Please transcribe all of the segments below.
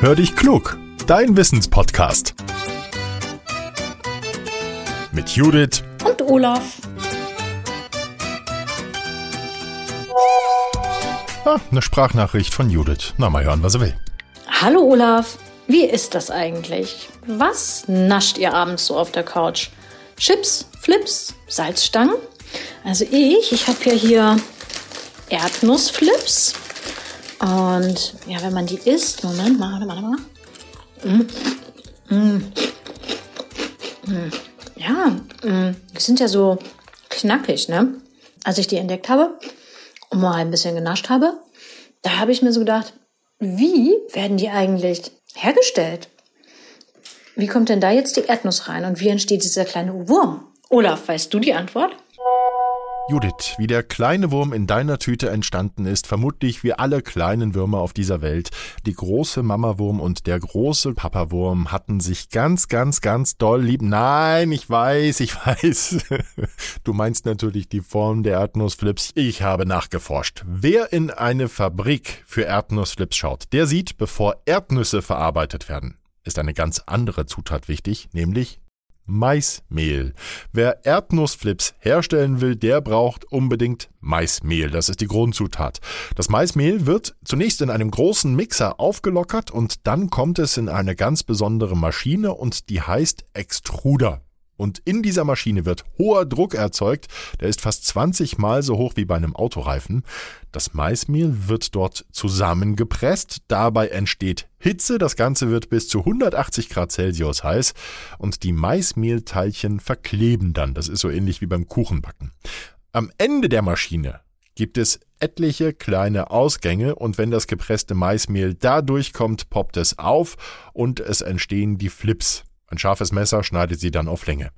Hör dich klug, dein Wissenspodcast. Mit Judith und Olaf. Ah, eine Sprachnachricht von Judith. Na, mal hören, was er will. Hallo Olaf, wie ist das eigentlich? Was nascht ihr abends so auf der Couch? Chips, Flips, Salzstangen? Also ich, ich habe ja hier Erdnussflips. Und ja, wenn man die isst, Moment, warte mal, warte mal. Mm. Mm. Mm. Ja, mm. die sind ja so knackig, ne? Als ich die entdeckt habe und mal ein bisschen genascht habe, da habe ich mir so gedacht, wie werden die eigentlich hergestellt? Wie kommt denn da jetzt die Erdnuss rein und wie entsteht dieser kleine Wurm? Olaf, weißt du die Antwort? Judith, wie der kleine Wurm in deiner Tüte entstanden ist, vermutlich wie alle kleinen Würmer auf dieser Welt. Die große Mamawurm und der große Papawurm hatten sich ganz, ganz, ganz doll lieb. Nein, ich weiß, ich weiß. Du meinst natürlich die Form der Erdnussflips. Ich habe nachgeforscht. Wer in eine Fabrik für Erdnussflips schaut, der sieht, bevor Erdnüsse verarbeitet werden, ist eine ganz andere Zutat wichtig, nämlich Maismehl. Wer Erdnussflips herstellen will, der braucht unbedingt Maismehl. Das ist die Grundzutat. Das Maismehl wird zunächst in einem großen Mixer aufgelockert und dann kommt es in eine ganz besondere Maschine und die heißt Extruder. Und in dieser Maschine wird hoher Druck erzeugt, der ist fast 20 Mal so hoch wie bei einem Autoreifen. Das Maismehl wird dort zusammengepresst, dabei entsteht Hitze, das Ganze wird bis zu 180 Grad Celsius heiß und die Maismehlteilchen verkleben dann. Das ist so ähnlich wie beim Kuchenbacken. Am Ende der Maschine gibt es etliche kleine Ausgänge und wenn das gepresste Maismehl da durchkommt, poppt es auf und es entstehen die Flips. Ein scharfes Messer schneidet sie dann auf Länge.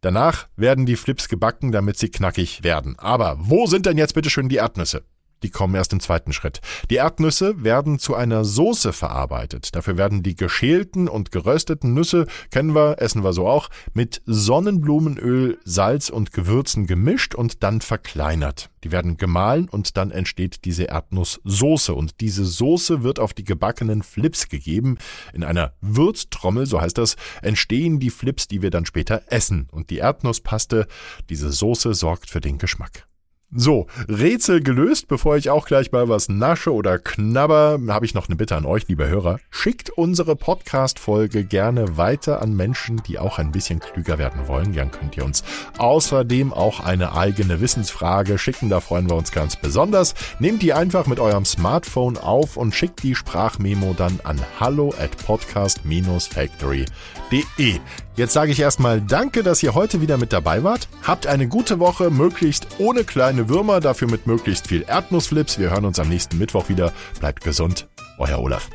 Danach werden die Flips gebacken, damit sie knackig werden. Aber wo sind denn jetzt bitte schön die Erdnüsse? Die kommen erst im zweiten Schritt. Die Erdnüsse werden zu einer Soße verarbeitet. Dafür werden die geschälten und gerösteten Nüsse, kennen wir, essen wir so auch, mit Sonnenblumenöl, Salz und Gewürzen gemischt und dann verkleinert. Die werden gemahlen und dann entsteht diese Erdnusssoße. Und diese Soße wird auf die gebackenen Flips gegeben. In einer Würztrommel, so heißt das, entstehen die Flips, die wir dann später essen. Und die Erdnusspaste, diese Soße sorgt für den Geschmack. So, Rätsel gelöst. Bevor ich auch gleich mal was nasche oder knabber, habe ich noch eine Bitte an euch, liebe Hörer. Schickt unsere Podcast-Folge gerne weiter an Menschen, die auch ein bisschen klüger werden wollen. Gern könnt ihr uns außerdem auch eine eigene Wissensfrage schicken. Da freuen wir uns ganz besonders. Nehmt die einfach mit eurem Smartphone auf und schickt die Sprachmemo dann an hallo at podcast-factory.de. Jetzt sage ich erstmal Danke, dass ihr heute wieder mit dabei wart. Habt eine gute Woche, möglichst ohne kleine Würmer, dafür mit möglichst viel Erdnussflips. Wir hören uns am nächsten Mittwoch wieder. Bleibt gesund, euer Olaf.